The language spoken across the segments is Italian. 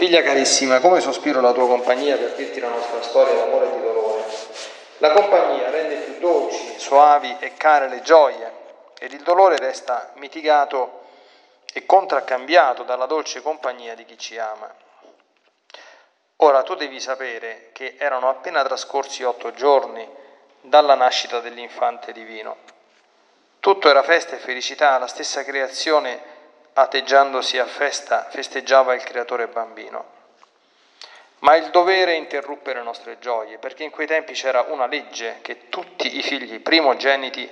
Figlia carissima, come sospiro la tua compagnia per dirti la nostra storia d'amore e di dolore. La compagnia rende più dolci, soavi e care le gioie ed il dolore resta mitigato e contraccambiato dalla dolce compagnia di chi ci ama. Ora tu devi sapere che erano appena trascorsi otto giorni dalla nascita dell'infante divino. Tutto era festa e felicità, la stessa creazione atteggiandosi a festa, festeggiava il creatore bambino. Ma il dovere interruppe le nostre gioie, perché in quei tempi c'era una legge che tutti i figli primogeniti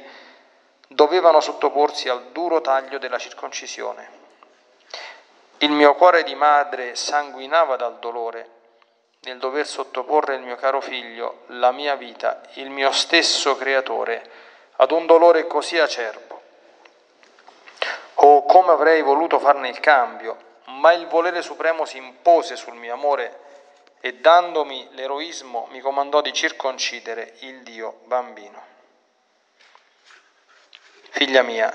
dovevano sottoporsi al duro taglio della circoncisione. Il mio cuore di madre sanguinava dal dolore nel dover sottoporre il mio caro figlio, la mia vita, il mio stesso creatore, ad un dolore così acerbo o come avrei voluto farne il cambio, ma il volere supremo si impose sul mio amore e dandomi l'eroismo mi comandò di circoncidere il Dio bambino. Figlia mia,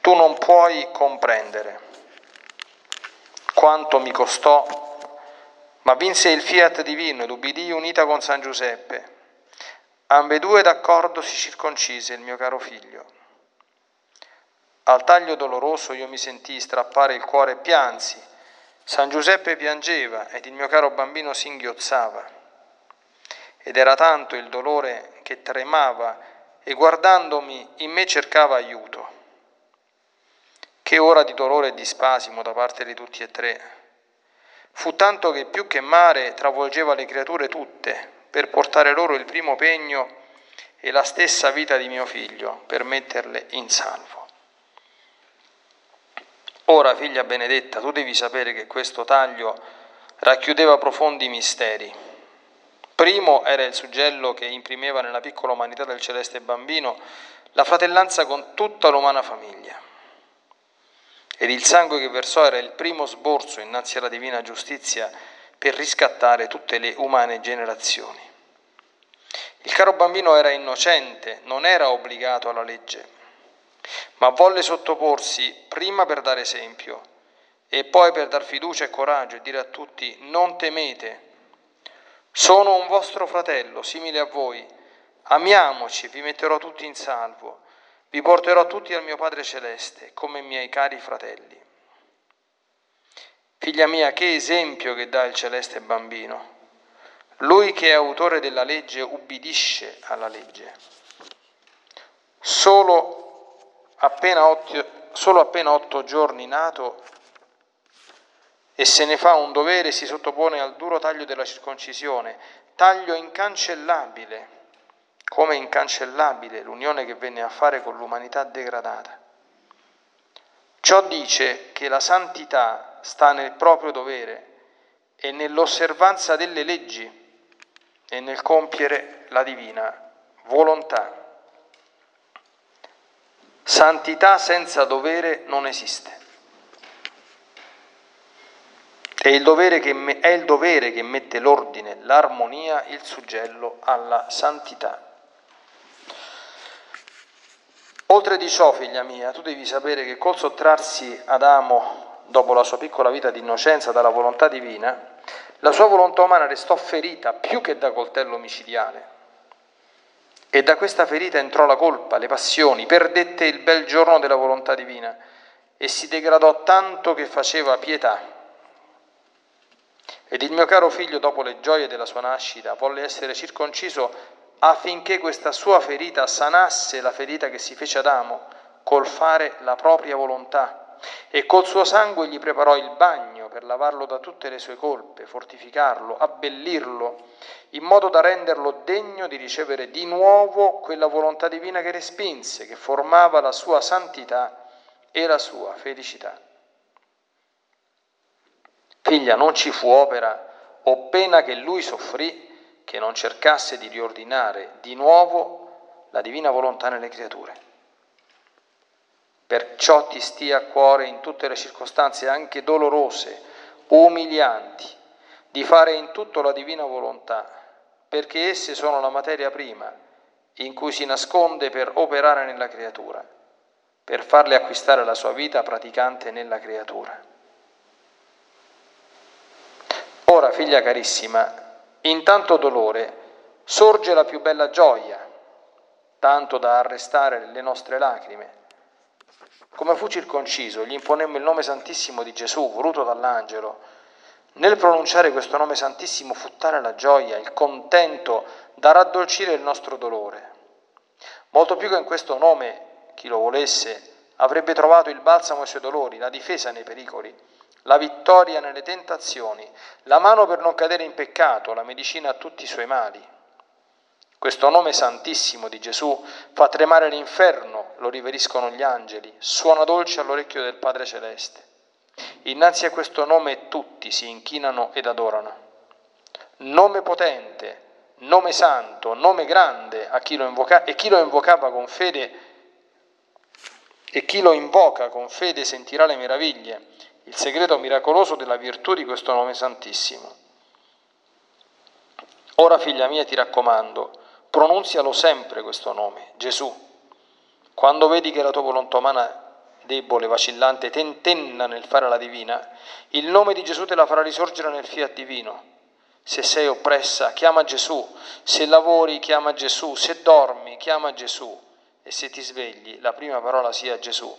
tu non puoi comprendere quanto mi costò, ma vinse il fiat divino ed ubbidii unita con San Giuseppe. Ambedue d'accordo si circoncise il mio caro figlio. Al taglio doloroso io mi sentii strappare il cuore e piansi. San Giuseppe piangeva ed il mio caro bambino singhiozzava. Ed era tanto il dolore che tremava e guardandomi in me cercava aiuto. Che ora di dolore e di spasimo da parte di tutti e tre. Fu tanto che più che mare travolgeva le creature tutte per portare loro il primo pegno e la stessa vita di mio figlio per metterle in salvo. Ora, figlia benedetta, tu devi sapere che questo taglio racchiudeva profondi misteri. Primo era il suggello che imprimeva nella piccola umanità del celeste bambino la fratellanza con tutta l'umana famiglia. Ed il sangue che versò era il primo sborso innanzi alla divina giustizia per riscattare tutte le umane generazioni. Il caro bambino era innocente, non era obbligato alla legge, ma volle sottoporsi prima per dare esempio e poi per dar fiducia e coraggio e dire a tutti non temete, sono un vostro fratello, simile a voi, amiamoci, vi metterò tutti in salvo, vi porterò tutti al mio Padre Celeste come miei cari fratelli. Figlia mia, che esempio che dà il celeste bambino. Lui che è autore della legge ubbidisce alla legge. Solo appena otto, solo appena otto giorni nato e se ne fa un dovere si sottopone al duro taglio della circoncisione, taglio incancellabile, come incancellabile l'unione che venne a fare con l'umanità degradata. Ciò dice che la santità sta nel proprio dovere e nell'osservanza delle leggi e nel compiere la divina volontà. Santità senza dovere non esiste. È il, che, è il dovere che mette l'ordine, l'armonia, il suggello alla santità. Oltre di ciò, figlia mia, tu devi sapere che col sottrarsi Adamo, dopo la sua piccola vita di innocenza dalla volontà divina, la sua volontà umana restò ferita più che da coltello micidiale. E da questa ferita entrò la colpa, le passioni, perdette il bel giorno della volontà divina e si degradò tanto che faceva pietà. Ed il mio caro figlio, dopo le gioie della sua nascita, volle essere circonciso affinché questa sua ferita sanasse la ferita che si fece Adamo col fare la propria volontà e col suo sangue gli preparò il bagno per lavarlo da tutte le sue colpe, fortificarlo, abbellirlo, in modo da renderlo degno di ricevere di nuovo quella volontà divina che respinse, che formava la sua santità e la sua felicità. Figlia, non ci fu opera o pena che lui soffrì che non cercasse di riordinare di nuovo la divina volontà nelle creature. Perciò ti stia a cuore in tutte le circostanze, anche dolorose, umilianti, di fare in tutto la divina volontà, perché esse sono la materia prima in cui si nasconde per operare nella creatura, per farle acquistare la sua vita praticante nella creatura. Ora, figlia carissima, in tanto dolore sorge la più bella gioia, tanto da arrestare le nostre lacrime. Come fu circonciso, gli imponemmo il nome santissimo di Gesù, voluto dall'angelo. Nel pronunciare questo nome santissimo fu tale la gioia, il contento da raddolcire il nostro dolore. Molto più che in questo nome, chi lo volesse, avrebbe trovato il balsamo ai suoi dolori, la difesa nei pericoli, la vittoria nelle tentazioni, la mano per non cadere in peccato, la medicina a tutti i suoi mali. Questo nome santissimo di Gesù fa tremare l'inferno, lo riveriscono gli angeli, suona dolce all'orecchio del Padre Celeste. Innanzi a questo nome tutti si inchinano ed adorano. Nome potente, nome santo, nome grande a chi lo invoca, e chi lo invocava con fede e chi lo invoca con fede sentirà le meraviglie, il segreto miracoloso della virtù di questo nome santissimo. Ora, figlia mia, ti raccomando, pronunzialo sempre questo nome, Gesù. Quando vedi che la tua volontà umana debole, vacillante, tentenna nel fare la divina, il nome di Gesù te la farà risorgere nel fiat divino. Se sei oppressa, chiama Gesù. Se lavori, chiama Gesù. Se dormi, chiama Gesù. E se ti svegli, la prima parola sia Gesù.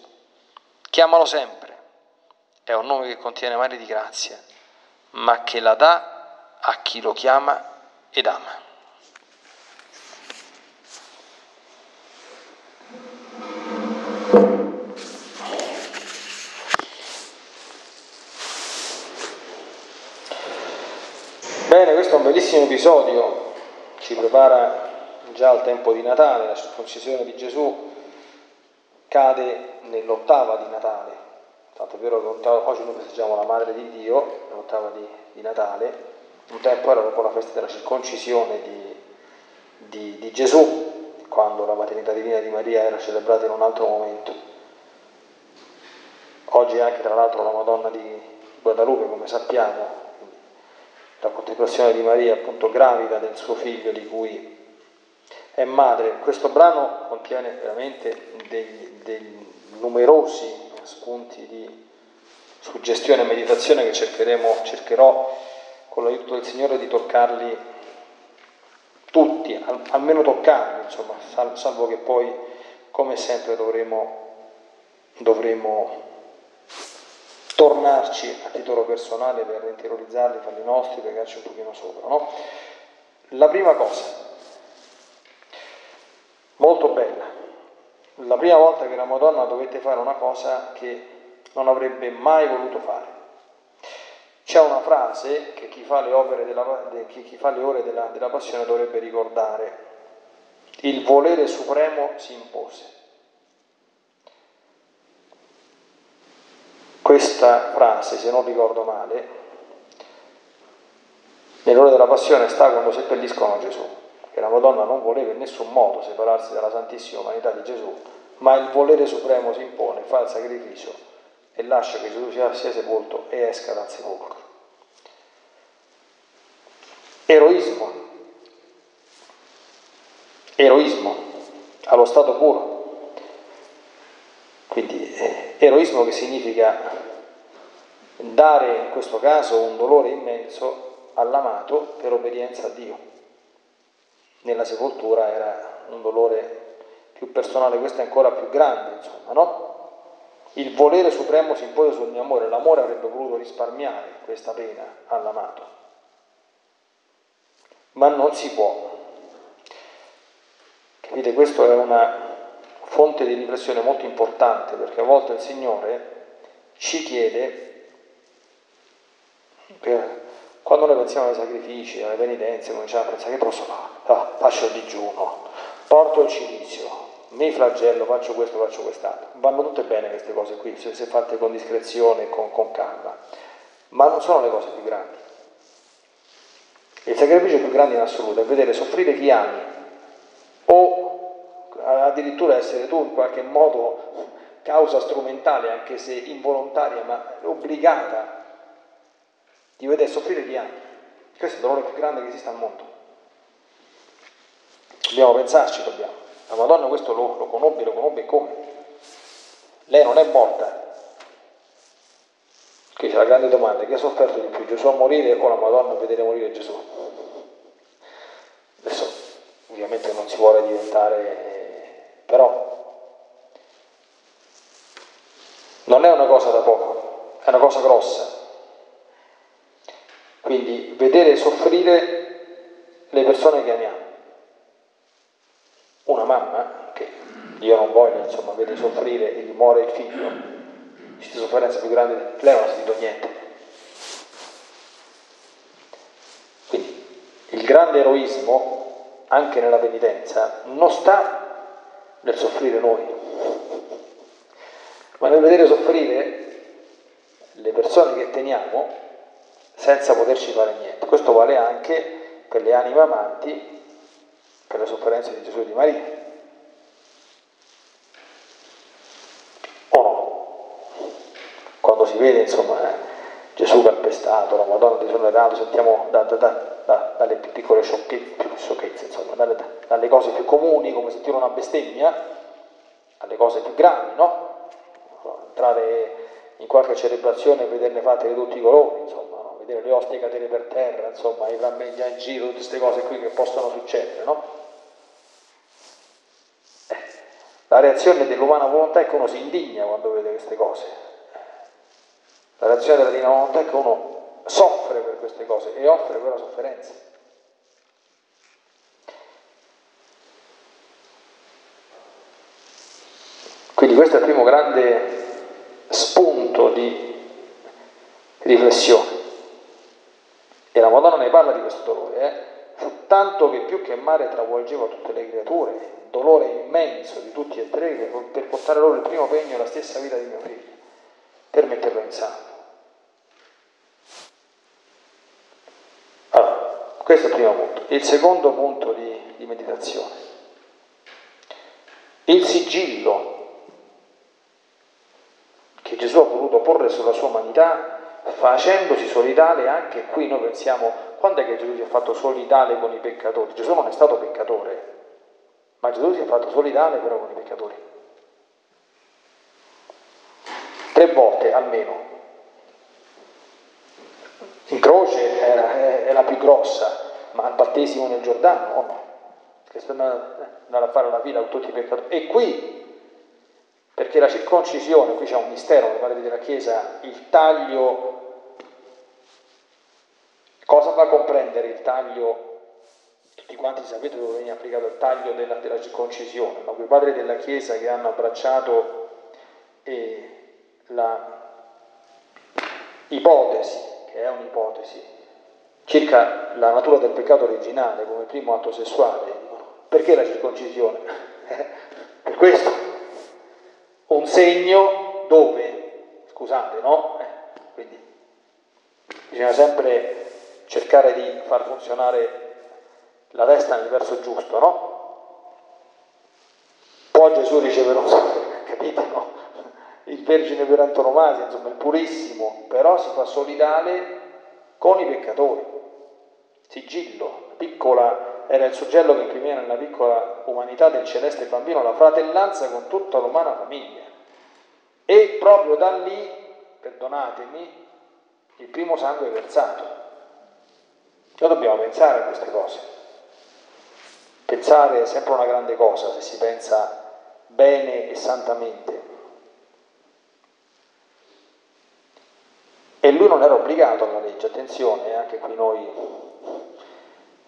Chiamalo sempre. È un nome che contiene mare di grazia, ma che la dà a chi lo chiama ed ama. Bene, questo è un bellissimo episodio, ci prepara già al tempo di Natale, la circoncisione di Gesù cade nell'ottava di Natale, tanto è vero che oggi noi festeggiamo la Madre di Dio, l'ottava di, di, Natale, un tempo era dopo la festa della circoncisione di, di, di Gesù, quando la maternità divina di Maria era celebrata in un altro momento. Oggi è anche tra l'altro la Madonna di Guadalupe, come sappiamo, la contemplazione di Maria appunto gravida del suo figlio di cui è madre. Questo brano contiene veramente degli, degli numerosi spunti di suggestione e meditazione che cercheremo, cercherò con l'aiuto del Signore di toccarli tutti, al, almeno toccarli, insomma, salvo che poi, come sempre, dovremo, dovremo tornarci a titolo personale per interiorizzarli, farli nostri, pegarci un pochino sopra. No? La prima cosa, molto bella, la prima volta che la Madonna dovette fare una cosa che non avrebbe mai voluto fare. C'è una frase che chi fa le, della, chi fa le ore della, della passione dovrebbe ricordare. Il volere supremo si impose. Questa frase, se non ricordo male, nell'ora della passione sta quando seppelliscono Gesù, che la Madonna non voleva in nessun modo separarsi dalla Santissima Umanità di Gesù, ma il volere supremo si impone, fa il sacrificio e lascia che Gesù sia, sia sepolto e esca dal sepolcro. Eroismo, eroismo allo stato puro. Quindi eh, eroismo che significa dare in questo caso un dolore immenso all'amato per obbedienza a Dio. Nella sepoltura era un dolore più personale, questo è ancora più grande, insomma, no? Il volere supremo si impone sul mio amore, l'amore avrebbe voluto risparmiare questa pena all'amato, ma non si può. Capite, questa è una fonte di riflessione molto importante perché a volte il Signore ci chiede per, quando noi pensiamo ai sacrifici, alle penitenze, cominciamo a pensare che posso fare? Ah, faccio il digiuno, porto il cilizio, mi flagello, faccio questo, faccio quest'altro. Vanno tutte bene queste cose qui, se, se fatte con discrezione con, con calma, ma non sono le cose più grandi. Il sacrificio più grande in assoluto è vedere soffrire chi ami o addirittura essere tu in qualche modo causa strumentale, anche se involontaria, ma obbligata di vedere soffrire gli anni. Questo è il dolore più grande che esiste al mondo. Dobbiamo pensarci, dobbiamo. La Madonna questo lo, lo conobbe, lo conobbe come? Lei non è morta. Che la grande domanda, chi ha sofferto di più, Gesù a morire o la Madonna a vedere morire Gesù? Adesso ovviamente non si vuole diventare, però non è una cosa da poco, è una cosa grossa. Quindi vedere soffrire le persone che amiamo. Una mamma che io non voglio, insomma, vede soffrire e gli muore il figlio, c'è sofferenza più grande, lei non ha sentito niente. Quindi il grande eroismo, anche nella penitenza, non sta nel soffrire noi, ma nel vedere soffrire le persone che teniamo senza poterci fare niente. Questo vale anche per le anime amanti, per le sofferenze di Gesù e di Maria. O no? Quando si vede, insomma, eh, Gesù calpestato, la Madonna disonerato, sentiamo da, da, da, dalle più piccole sciocchezze, sciocchezze insomma, dalle, dalle, cose più comuni, come sentire una bestemmia, alle cose più grandi, no? Entrare in qualche celebrazione e vederne fatte di tutti i colori, insomma vedere le ostie cadere per terra, insomma, i rammeglia in giro, tutte queste cose qui che possono succedere, no? Eh, la reazione dell'umana volontà è che uno si indigna quando vede queste cose. La reazione della divina volontà è che uno soffre per queste cose e offre quella sofferenza. Quindi questo è il primo grande spunto di riflessione. E la Madonna ne parla di questo dolore, eh? fu tanto che più che mare travolgeva tutte le creature, dolore immenso di tutti e tre per portare loro il primo pegno e la stessa vita di mio figlio, per metterlo in santo. Allora, questo è il primo punto. Il secondo punto di, di meditazione. Il sigillo che Gesù ha voluto porre sulla sua umanità facendosi solidale anche qui noi pensiamo, quando è che Gesù si è fatto solidale con i peccatori? Gesù non è stato peccatore, ma Gesù si è fatto solidale però con i peccatori. Tre volte almeno. In croce era, è, la più grossa, ma al battesimo nel Giordano o no? Che sta andando a fare una fila con tutti i peccatori. E qui perché la circoncisione, qui c'è un mistero nei padri della Chiesa, il taglio Cosa fa comprendere il taglio? Tutti quanti sapete dove viene applicato il taglio della, della circoncisione, ma quei padri della Chiesa che hanno abbracciato eh, la ipotesi, è un'ipotesi, circa la natura del peccato originale come primo atto sessuale, perché la circoncisione? per questo, un segno dove, scusate, no? Quindi bisogna sempre cercare di far funzionare la testa nel verso giusto, no? Può Gesù ricevere un sangue, capite, no? Il Vergine per antonomasia, insomma, il purissimo, però si fa solidale con i peccatori. Sigillo, piccola, era il suggello che imprimeva nella piccola umanità del celeste bambino la fratellanza con tutta l'umana famiglia. E proprio da lì, perdonatemi, il primo sangue versato. Noi dobbiamo pensare a queste cose. Pensare è sempre una grande cosa se si pensa bene e santamente. E lui non era obbligato alla legge, attenzione, anche qui noi,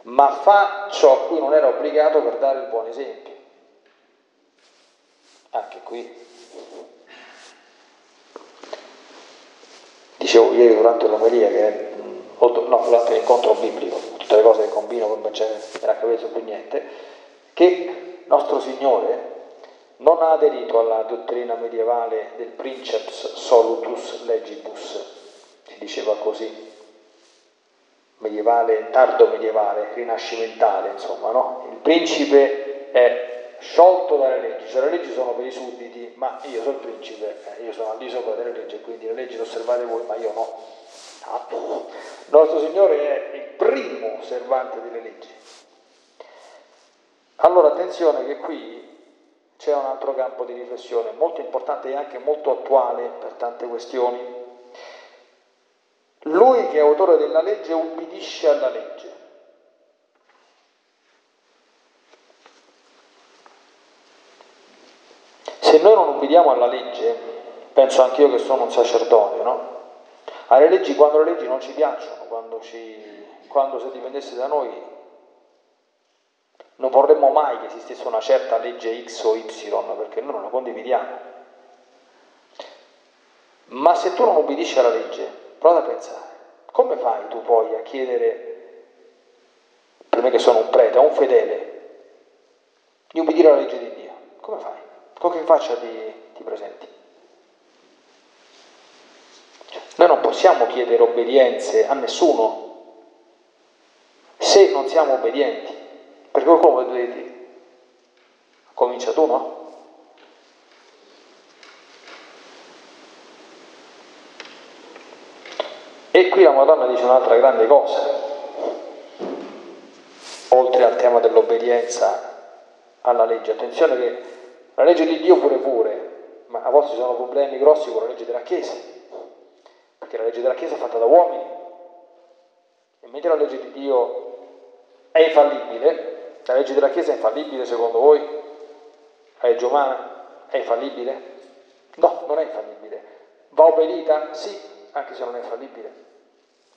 ma fa ciò a cui non era obbligato per dare il buon esempio. Anche qui. Dicevo ieri durante l'omelia che no, durante l'incontro biblico, tutte le cose che combino come non nella cabeza più niente, che nostro Signore non ha aderito alla dottrina medievale del princeps solutus legibus, diceva così, medievale, tardo medievale, rinascimentale, insomma, no? Il principe è sciolto dalle leggi, cioè le leggi sono per i sudditi, ma io sono il principe, eh, io sono al di sopra delle leggi, quindi le leggi le osservate voi, ma io no. Il nostro Signore è il primo osservante delle leggi. Allora attenzione che qui c'è un altro campo di riflessione molto importante e anche molto attuale per tante questioni. Lui che è autore della legge ubbidisce alla legge. Se noi non ubbidiamo alla legge, penso anch'io che sono un sacerdote, no? Alle leggi, quando le leggi non ci piacciono, quando, ci, quando se dipendesse da noi non vorremmo mai che esistesse una certa legge X o Y, perché noi non la condividiamo. Ma se tu non ubbidisci alla legge, prova a pensare, come fai tu poi a chiedere, per me che sono un prete, a un fedele, di ubbidire alla legge di Dio? Come fai? Con che faccia ti, ti presenti? Noi non possiamo chiedere obbedienze a nessuno se non siamo obbedienti, perché qualcuno deve dire, comincia tu, no? E qui la Madonna dice un'altra grande cosa, oltre al tema dell'obbedienza alla legge. Attenzione che la legge di Dio pure pure, ma a volte ci sono problemi grossi con la legge della Chiesa, perché la legge della Chiesa è fatta da uomini, e mentre la legge di Dio è infallibile, la legge della Chiesa è infallibile secondo voi? La legge umana è infallibile? No, non è infallibile. Va obbedita? Sì, anche se non è infallibile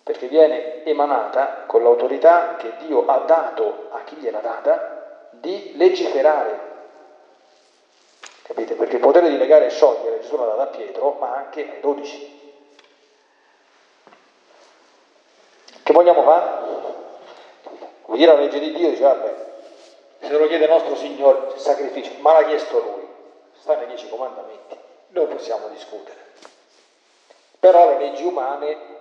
perché viene emanata con l'autorità che Dio ha dato a chi gliel'ha data di legiferare. Capite? Perché il potere di legare e sciogliere Gesù l'ha dato a Pietro, ma anche ai dodici. Che vogliamo fare? Vuol dire la legge di Dio, dice, vabbè, se lo chiede il nostro Signore, sacrificio, ma l'ha chiesto Lui, sta nei dieci comandamenti, noi possiamo discutere. Però le leggi umane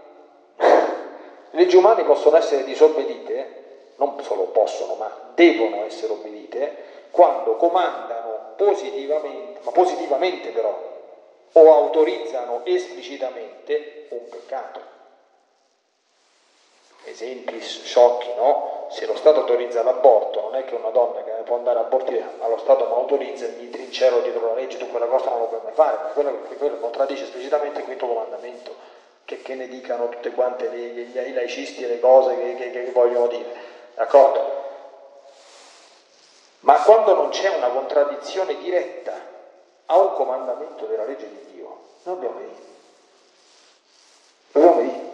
le leggi umane possono essere disobbedite, non solo possono, ma devono essere obbedite, quando comandano positivamente, ma positivamente però, o autorizzano esplicitamente un peccato. Esempi sciocchi, no? Se lo Stato autorizza l'aborto, non è che una donna che può andare a abortire, ma lo Stato mi autorizza e trincero dietro la legge, tu quella cosa non lo puoi mai fare, ma quello, quello contraddice esplicitamente il quinto comandamento che, che ne dicano tutte quante le, gli, i laicisti le cose che, che, che vogliono dire, d'accordo? Ma quando non c'è una contraddizione diretta a un comandamento della legge di Dio, non dobbiamo venire. Dobbiamo venire.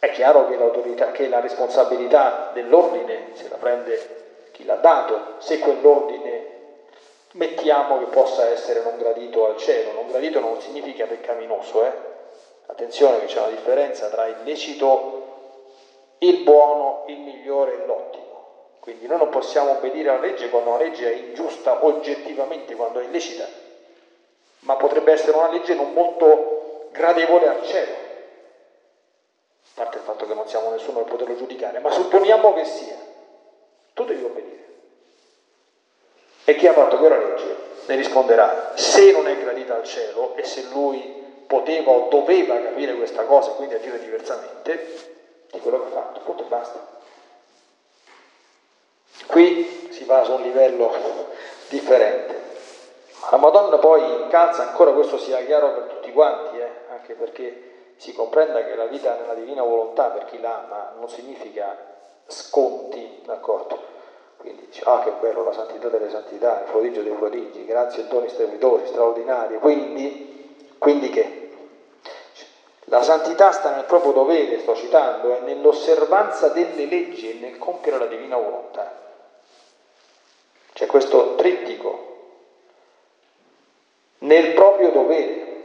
È chiaro che, l'autorità, che la responsabilità dell'ordine se la prende chi l'ha dato, se quell'ordine mettiamo che possa essere non gradito al cielo. Non gradito non significa peccaminoso, eh? Attenzione che c'è una differenza tra il lecito, il buono, il migliore e l'ottimo. Quindi noi non possiamo obbedire alla legge quando una legge è ingiusta oggettivamente, quando è illecita, ma potrebbe essere una legge non molto gradevole al cielo. A parte il fatto che non siamo nessuno per poterlo giudicare, ma supponiamo che sia. Tu devi obbedire. E chi ha fatto quella legge ne risponderà se non è gradita al cielo e se lui poteva o doveva capire questa cosa e quindi agire diversamente di quello che ha fatto, punto e basta. Qui si va su un livello differente. La Madonna poi incalza ancora questo sia chiaro per tutti quanti, eh? anche perché si comprenda che la vita nella divina volontà per chi l'ama non significa sconti, d'accordo? Quindi dice, ah che bello la santità delle santità, il prodigio dei prodigi, grazie e doni stremitori, straordinari, quindi, quindi che? La santità sta nel proprio dovere, sto citando, è nell'osservanza delle leggi e nel compiere la divina volontà. C'è questo trittico, nel proprio dovere.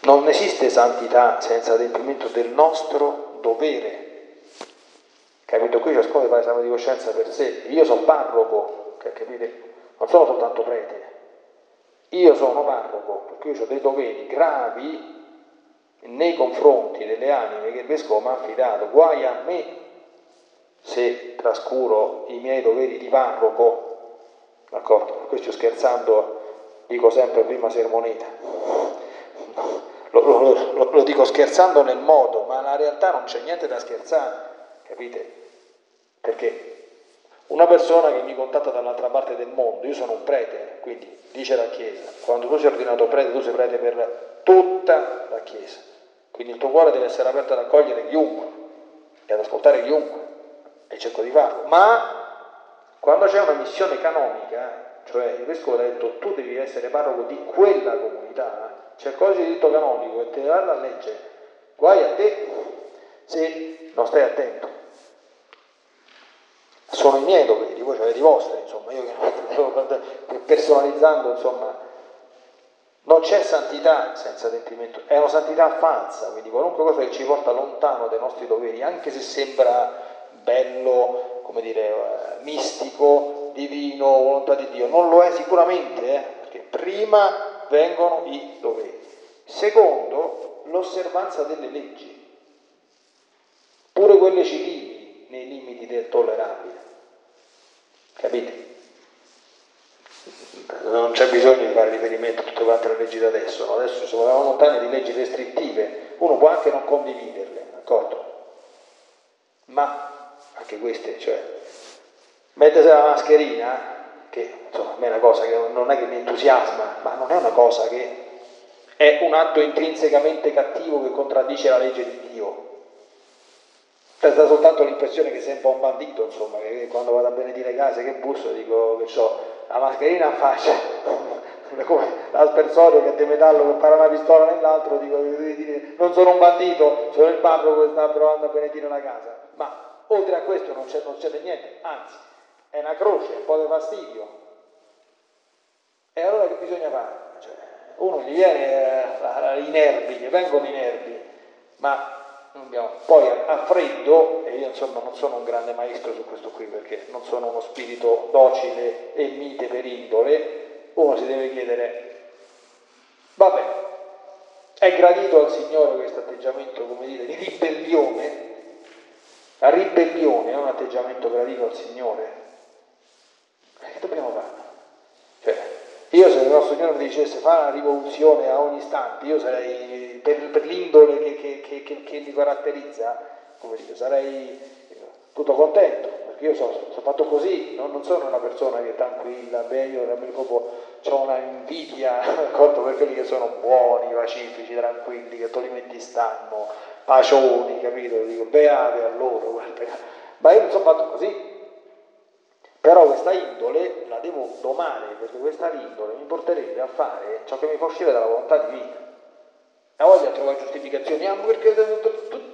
Non esiste santità senza adempimento del nostro dovere. Capito? Qui ciascuno deve fare esame di coscienza per sé. Io sono parroco, capite? Non sono soltanto prete. Io sono parroco, perché io ho dei doveri gravi nei confronti delle anime che il Vescovo mi ha affidato, guai a me se trascuro i miei doveri di parroco, d'accordo? Questo scherzando dico sempre prima sermoneta, lo, lo, lo, lo dico scherzando nel modo, ma nella realtà non c'è niente da scherzare, capite? Perché una persona che mi contatta dall'altra parte del mondo, io sono un prete, quindi dice la Chiesa, quando tu sei ordinato prete, tu sei prete per tutta la Chiesa. Quindi il tuo cuore deve essere aperto ad accogliere chiunque e ad ascoltare chiunque, e cerco di farlo. Ma quando c'è una missione canonica, cioè il vescovo ha detto tu devi essere parroco di quella comunità, c'è il di diritto canonico e te ne vanno a leggere, guai a te se non stai attento. Sono i miei doveri, voi avete i vostri, insomma, io personalizzando, insomma, non c'è santità senza sentimento, è una santità falsa, quindi qualunque cosa che ci porta lontano dai nostri doveri, anche se sembra bello, come dire, eh, mistico, divino, volontà di Dio, non lo è sicuramente, eh, perché prima vengono i doveri. Secondo, l'osservanza delle leggi, pure quelle civili, nei limiti del tollerabile. Capite? Non c'è bisogno di fare riferimento a tutte quante le leggi da adesso, no? adesso ci sono una montagna di leggi restrittive, uno può anche non condividerle, d'accordo? Ma anche queste, cioè, mettersi la mascherina, che insomma a me è una cosa che non è che mi entusiasma, ma non è una cosa che è un atto intrinsecamente cattivo che contraddice la legge di Dio. C'è stata soltanto l'impressione che sei un po' un bandito, insomma, che quando vado a benedire case, che busso, dico che so, la mascherina a faccia, come l'aspersorio che è di metallo che para una pistola nell'altro, dico non sono un bandito, sono il parroco che sta provando a benedire la casa. Ma oltre a questo non c'è, non c'è niente, anzi, è una croce, un po' di fastidio. E allora che bisogna fare? Cioè, uno gli viene eh, i nervi, gli vengono i nervi, ma poi a freddo, e io insomma non sono un grande maestro su questo qui perché non sono uno spirito docile e mite per indole, uno si deve chiedere, vabbè, è gradito al Signore questo atteggiamento, come dire, di ribellione? La ribellione è un atteggiamento gradito al Signore? E che dobbiamo fare? Io se il nostro Signore mi dicesse fare una rivoluzione a ogni istante, io sarei, per, per l'indole che, che, che, che, mi caratterizza, come dire, sarei tutto contento, perché io sono, sono fatto così, no? non sono una persona che è tranquilla, beh, io proprio ho una invidia, d'accordo, per quelli che sono buoni, pacifici, tranquilli, che tu stanno, pacioni, capito? Dico, beati a loro, guarda. ma io non sono fatto così, però questa indole la devo domare, perché questa indole mi porterebbe a fare ciò che mi fa uscire dalla volontà divina. A voglia trovare giustificazioni, ah, perché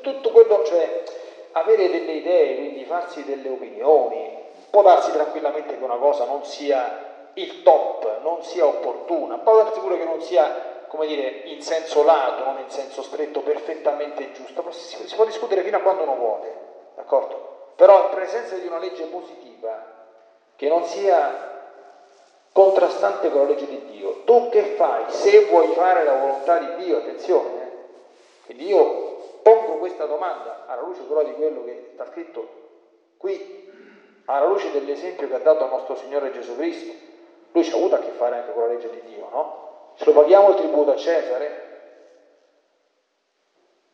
tutto quello, cioè avere delle idee, quindi farsi delle opinioni, può darsi tranquillamente che una cosa non sia il top, non sia opportuna, può darsi pure che non sia, come dire, in senso lato, non in senso stretto, perfettamente giusta, però si, si può discutere fino a quando uno vuole, d'accordo? Però in presenza di una legge positiva, che non sia contrastante con la legge di Dio. Tu che fai? Se vuoi fare la volontà di Dio, attenzione, eh? quindi io pongo questa domanda alla luce però di quello che sta scritto qui, alla luce dell'esempio che ha dato il nostro Signore Gesù Cristo. Lui ci ha avuto a che fare anche con la legge di Dio, no? Ce lo paghiamo il tributo a Cesare?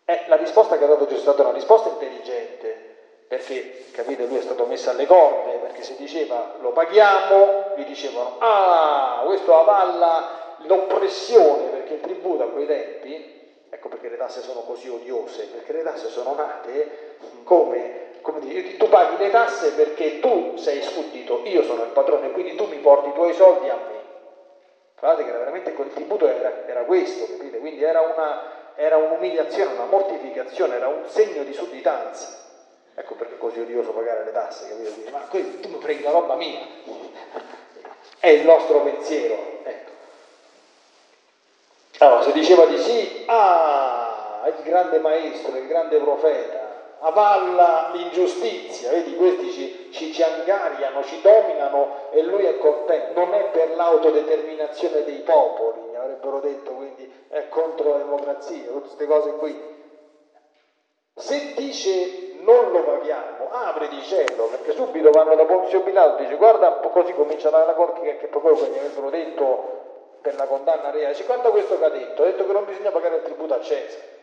Eh, la risposta che ha dato Gesù è stata una risposta intelligente, perché, capite, lui è stato messo alle corde, perché se diceva lo paghiamo, gli dicevano, ah, questo avalla l'oppressione, perché il tributo a quei tempi, ecco perché le tasse sono così odiose, perché le tasse sono nate come, come dire, tu paghi le tasse perché tu sei sfuggito, io sono il padrone, quindi tu mi porti i tuoi soldi a me. Guardate che era veramente quel tributo era, era questo, capite? Quindi era, una, era un'umiliazione, una mortificazione, era un segno di sudditanza. Ecco perché è così odioso pagare le tasse, capito? Ma tu mi prendi la roba mia. È il nostro pensiero. Ecco. Allora, se diceva di sì, ah, il grande maestro, il grande profeta, avalla l'ingiustizia, vedi, questi ci, ci, ci angariano, ci dominano e lui è contento, non è per l'autodeterminazione dei popoli, mi avrebbero detto, quindi è contro la democrazia, tutte queste cose qui. Se dice non lo paghiamo, apri di cielo, perché subito vanno da Ponzio Pilato dice guarda così comincia la corte che, proprio quello che gli avessero detto per la condanna reale, dice guarda questo che ha detto, ha detto che non bisogna pagare il tributo a Cesare.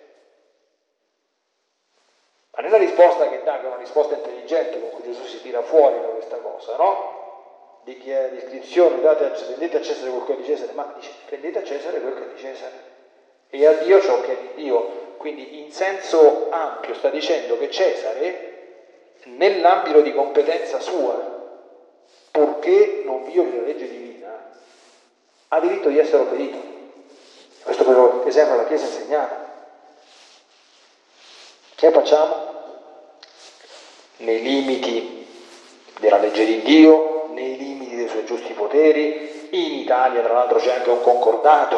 Ma nella risposta che dà, che è una risposta intelligente con cui Gesù si tira fuori da questa cosa, no? Di chi è l'iscrizione, date a, prendete a Cesare quel che è di Cesare, ma dice prendete a Cesare quel che è di Cesare e a Dio ciò che è di Dio quindi in senso ampio sta dicendo che Cesare, nell'ambito di competenza sua, purché non violi la legge divina, ha diritto di essere obbedito. Questo è sempre la Chiesa ha insegnato. Che facciamo? Nei limiti della legge di Dio, nei limiti dei suoi giusti poteri. In Italia, tra l'altro, c'è anche un concordato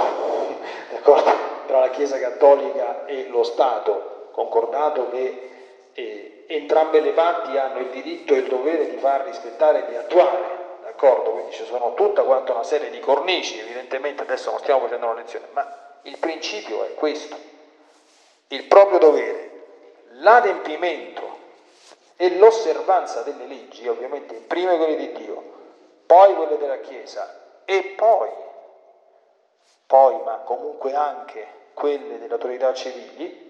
tra la Chiesa Cattolica e lo Stato, concordato che eh, entrambe le parti hanno il diritto e il dovere di far rispettare e di attuare d'accordo? Quindi ci sono tutta quanta una serie di cornici, evidentemente adesso non stiamo facendo una lezione, ma il principio è questo, il proprio dovere, l'adempimento e l'osservanza delle leggi, ovviamente prima quelle di Dio, poi quelle della Chiesa e poi, poi ma comunque anche quelle delle autorità civili,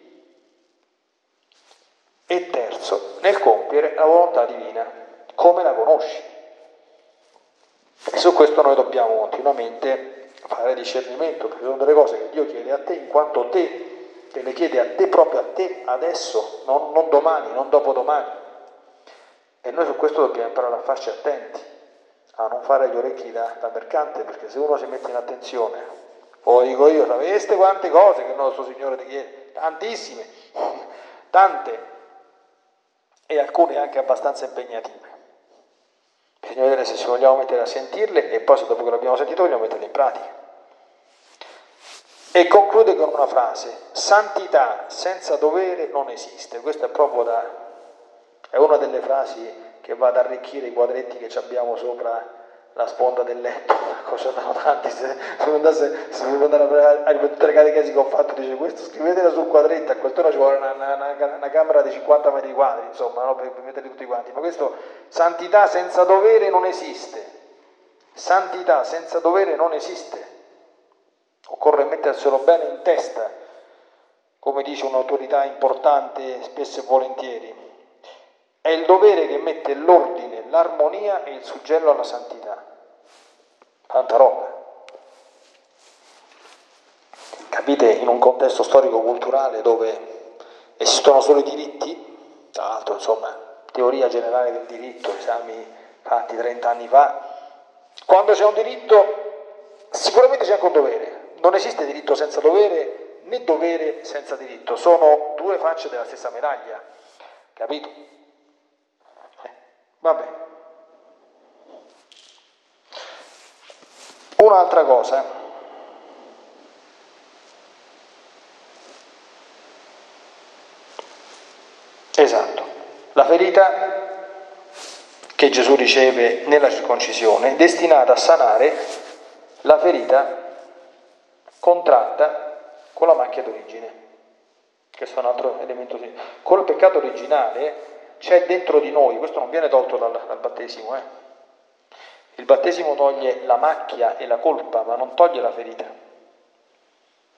e terzo, nel compiere la volontà divina, come la conosci. E su questo noi dobbiamo continuamente fare discernimento, perché sono delle cose che Dio chiede a te in quanto te, te le chiede a te proprio a te adesso, non, non domani, non dopodomani. E noi su questo dobbiamo imparare a farci attenti, a non fare gli orecchi da, da mercante, perché se uno si mette in attenzione, poi dico io, sapeste quante cose che il nostro Signore ti chiede? Tantissime, tante, e alcune anche abbastanza impegnative. Bisogna vedere se ci vogliamo mettere a sentirle e poi se dopo che l'abbiamo sentito vogliamo metterle in pratica. E conclude con una frase, santità senza dovere non esiste. Questa è proprio da, è una delle frasi che va ad arricchire i quadretti che abbiamo sopra la sponda del letto, cosa sono tanti, se, se andasse, se andare a tutte le catechesi che ho fatto, dice questo scrivetela sul quadretto, a quest'ora ci vuole una, una, una, una, camera di 50 metri quadri, insomma, no, per, per metterli tutti quanti, ma questo, santità senza dovere non esiste, santità senza dovere non esiste, occorre metterselo bene in testa, come dice un'autorità importante spesso e volentieri, è il dovere che mette l'ordine, l'armonia e il suggello alla santità. Tanta roba. Capite, in un contesto storico-culturale dove esistono solo i diritti, tra l'altro, insomma, teoria generale del diritto, esami fatti 30 anni fa, quando c'è un diritto sicuramente c'è anche un dovere. Non esiste diritto senza dovere né dovere senza diritto, sono due facce della stessa medaglia, capito? Vabbè. Un'altra cosa, esatto, la ferita che Gesù riceve nella circoncisione destinata a sanare la ferita contratta con la macchia d'origine. Questo è un altro elemento. Col peccato originale c'è dentro di noi, questo non viene tolto dal, dal battesimo, eh? Il battesimo toglie la macchia e la colpa, ma non toglie la ferita.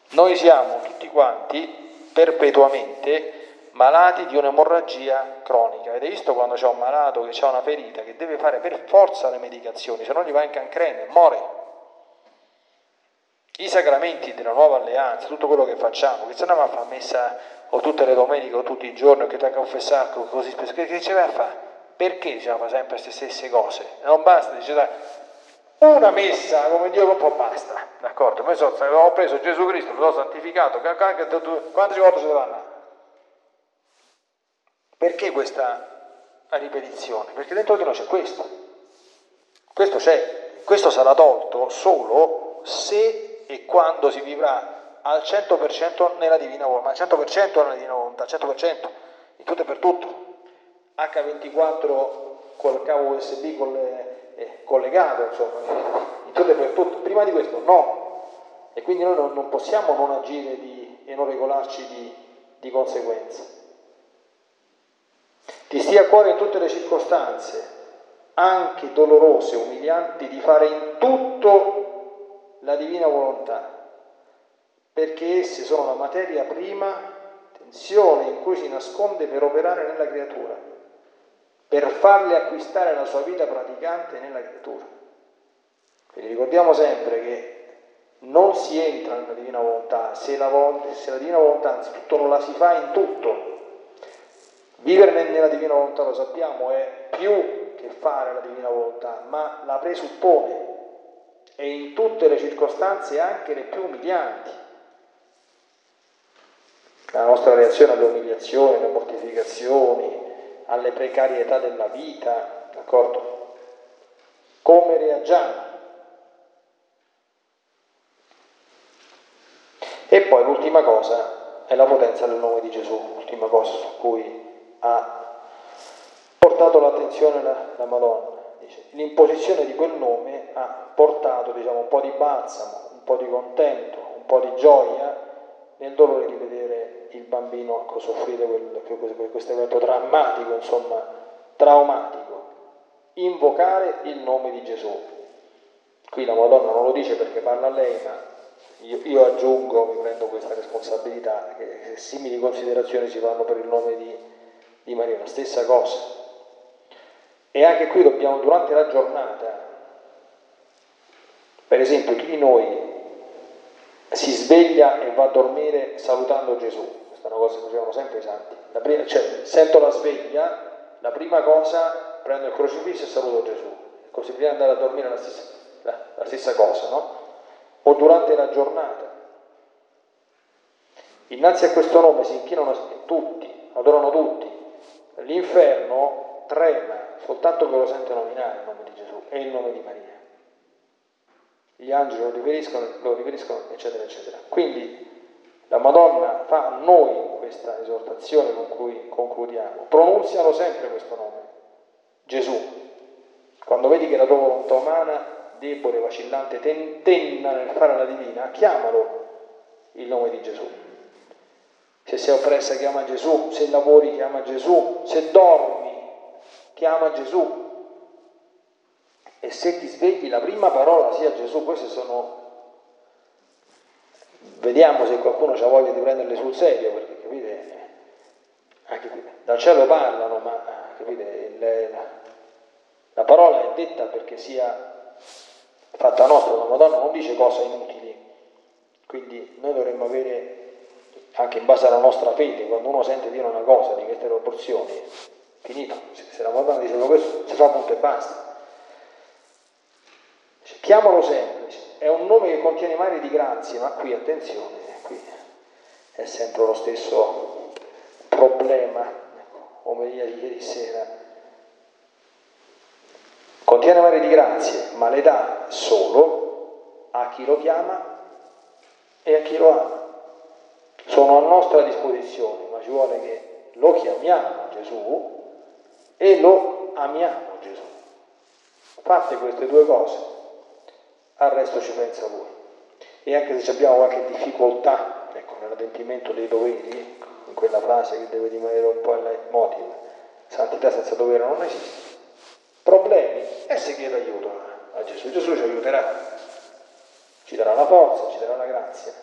Noi siamo tutti quanti perpetuamente malati di un'emorragia cronica. Avete visto quando c'è un malato che ha una ferita, che deve fare per forza le medicazioni, se no gli va in cancrene, muore. I sacramenti della nuova alleanza, tutto quello che facciamo, che se va a fare messa o tutte le domeniche o tutti i giorni, che ti a confessare così spesso, che, che ce vai a fare? Perché diciamo, fa sempre queste stesse cose? Non basta, dice dai, una messa come Dio un po' basta, d'accordo? Io so, ho preso Gesù Cristo, l'ho santificato, quante volte ce ne? Perché questa ripetizione? Perché dentro di noi c'è questo. Questo c'è, questo sarà tolto solo se e quando si vivrà al 100% nella divina volontà, al 100% nella divina volontà, al 100%, in tutto e per tutto. H24 col cavo USB eh, collegato, insomma, in tutto e per tutto. Prima di questo no. E quindi noi non, non possiamo non agire di, e non regolarci di, di conseguenza. Ti stia a cuore in tutte le circostanze, anche dolorose, umilianti, di fare in tutto la divina volontà, perché esse sono la materia prima, tensione in cui si nasconde per operare nella creatura per farle acquistare la sua vita praticante nella creatura. Quindi ricordiamo sempre che non si entra nella divina volontà se la, se la divina volontà anzitutto non la si fa in tutto. Vivere nella divina volontà, lo sappiamo, è più che fare la divina volontà, ma la presuppone e in tutte le circostanze anche le più umilianti. La nostra reazione alle umiliazioni, alle mortificazioni, alle precarietà della vita, d'accordo? Come reagiamo? E poi l'ultima cosa è la potenza del nome di Gesù, l'ultima cosa su cui ha portato l'attenzione la, la Madonna. Dice, l'imposizione di quel nome ha portato diciamo, un po' di balsamo, un po' di contento, un po' di gioia nel dolore di vedere il bambino soffrire quel, questo evento drammatico, insomma, traumatico. Invocare il nome di Gesù. Qui la Madonna non lo dice perché parla a lei, ma io, io aggiungo, mi prendo questa responsabilità, che simili considerazioni si fanno per il nome di, di Maria, la stessa cosa. E anche qui dobbiamo, durante la giornata, per esempio, chi di noi si sveglia e va a dormire salutando Gesù? Questa è una cosa che facevano sempre i santi. Prima, cioè, sento la sveglia, la prima cosa prendo il crocifisso e saluto Gesù. Così prima di andare a dormire la stessa, la, la stessa cosa, no? O durante la giornata. Innanzi a questo nome si inchinano tutti, adorano tutti. L'inferno trema soltanto che lo sente nominare il nome di Gesù e il nome di Maria gli angeli lo riferiscono, lo riferiscono, eccetera, eccetera. Quindi la Madonna fa a noi questa esortazione con cui concludiamo. Pronunzialo sempre questo nome, Gesù. Quando vedi che la tua volontà umana, debole, vacillante, tentenna nel fare la divina, chiamalo il nome di Gesù. Se sei oppressa chiama Gesù, se lavori chiama Gesù, se dormi chiama Gesù, e se ti svegli la prima parola sia Gesù, queste sono... Vediamo se qualcuno ha voglia di prenderle sul serio, perché capite, anche qui, dal cielo parlano, ma capite, le, la, la parola è detta perché sia fatta nostra, la Madonna non dice cose inutili, quindi noi dovremmo avere, anche in base alla nostra fede, quando uno sente dire una cosa di queste proporzioni, finito, se la Madonna dice questo, si fa punto e basta. Chiamalo semplice, è un nome che contiene mari di grazie, ma qui attenzione, qui è sempre lo stesso problema, omelia di ieri sera. Contiene mari di grazie, ma le dà solo a chi lo chiama e a chi lo ama. Sono a nostra disposizione, ma ci vuole che lo chiamiamo Gesù e lo amiamo Gesù. Fatte queste due cose, al resto ci pensa lui. E anche se abbiamo qualche difficoltà ecco, nell'adempimento dei doveri, in quella frase che deve rimanere un po' il leitmotiv, santità senza dovere non esiste, problemi e si chiede aiuto a Gesù. Gesù ci aiuterà, ci darà la forza, ci darà la grazia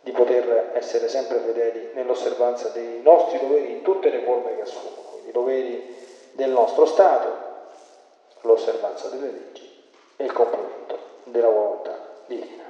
di poter essere sempre fedeli nell'osservanza dei nostri doveri in tutte le forme che assumono, i doveri del nostro Stato, l'osservanza delle leggi e il compimento della volontà divina.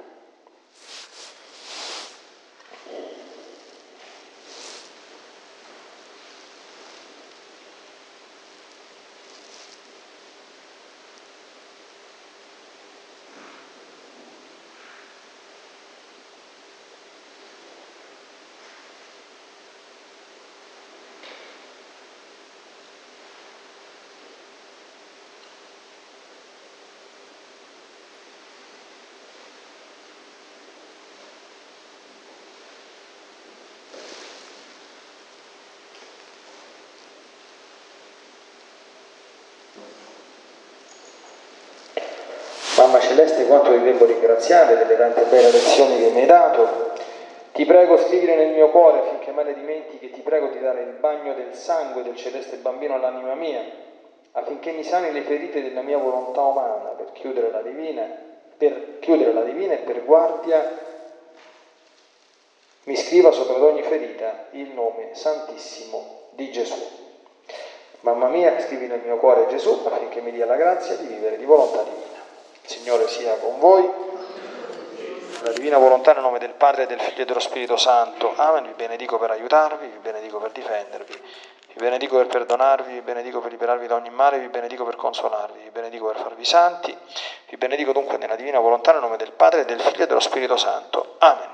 Celeste, quanto ti devo ringraziare delle tante belle lezioni che mi hai dato. Ti prego scrivere nel mio cuore affinché mai ne dimentichi, ti prego di dare il bagno del sangue del celeste bambino all'anima mia, affinché mi sani le ferite della mia volontà umana per chiudere la divina, per chiudere la divina e per guardia mi scriva sopra ad ogni ferita il nome santissimo di Gesù. Mamma mia, scrivi nel mio cuore Gesù affinché mi dia la grazia di vivere di volontà divina. Signore sia con voi. La divina volontà nel nome del Padre, del Figlio e dello Spirito Santo. Amen. Vi benedico per aiutarvi, vi benedico per difendervi, vi benedico per perdonarvi, vi benedico per liberarvi da ogni male, vi benedico per consolarvi, vi benedico per farvi santi, vi benedico dunque nella divina volontà nel nome del Padre, del Figlio e dello Spirito Santo. Amen.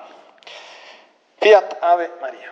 Fiat Ave Maria.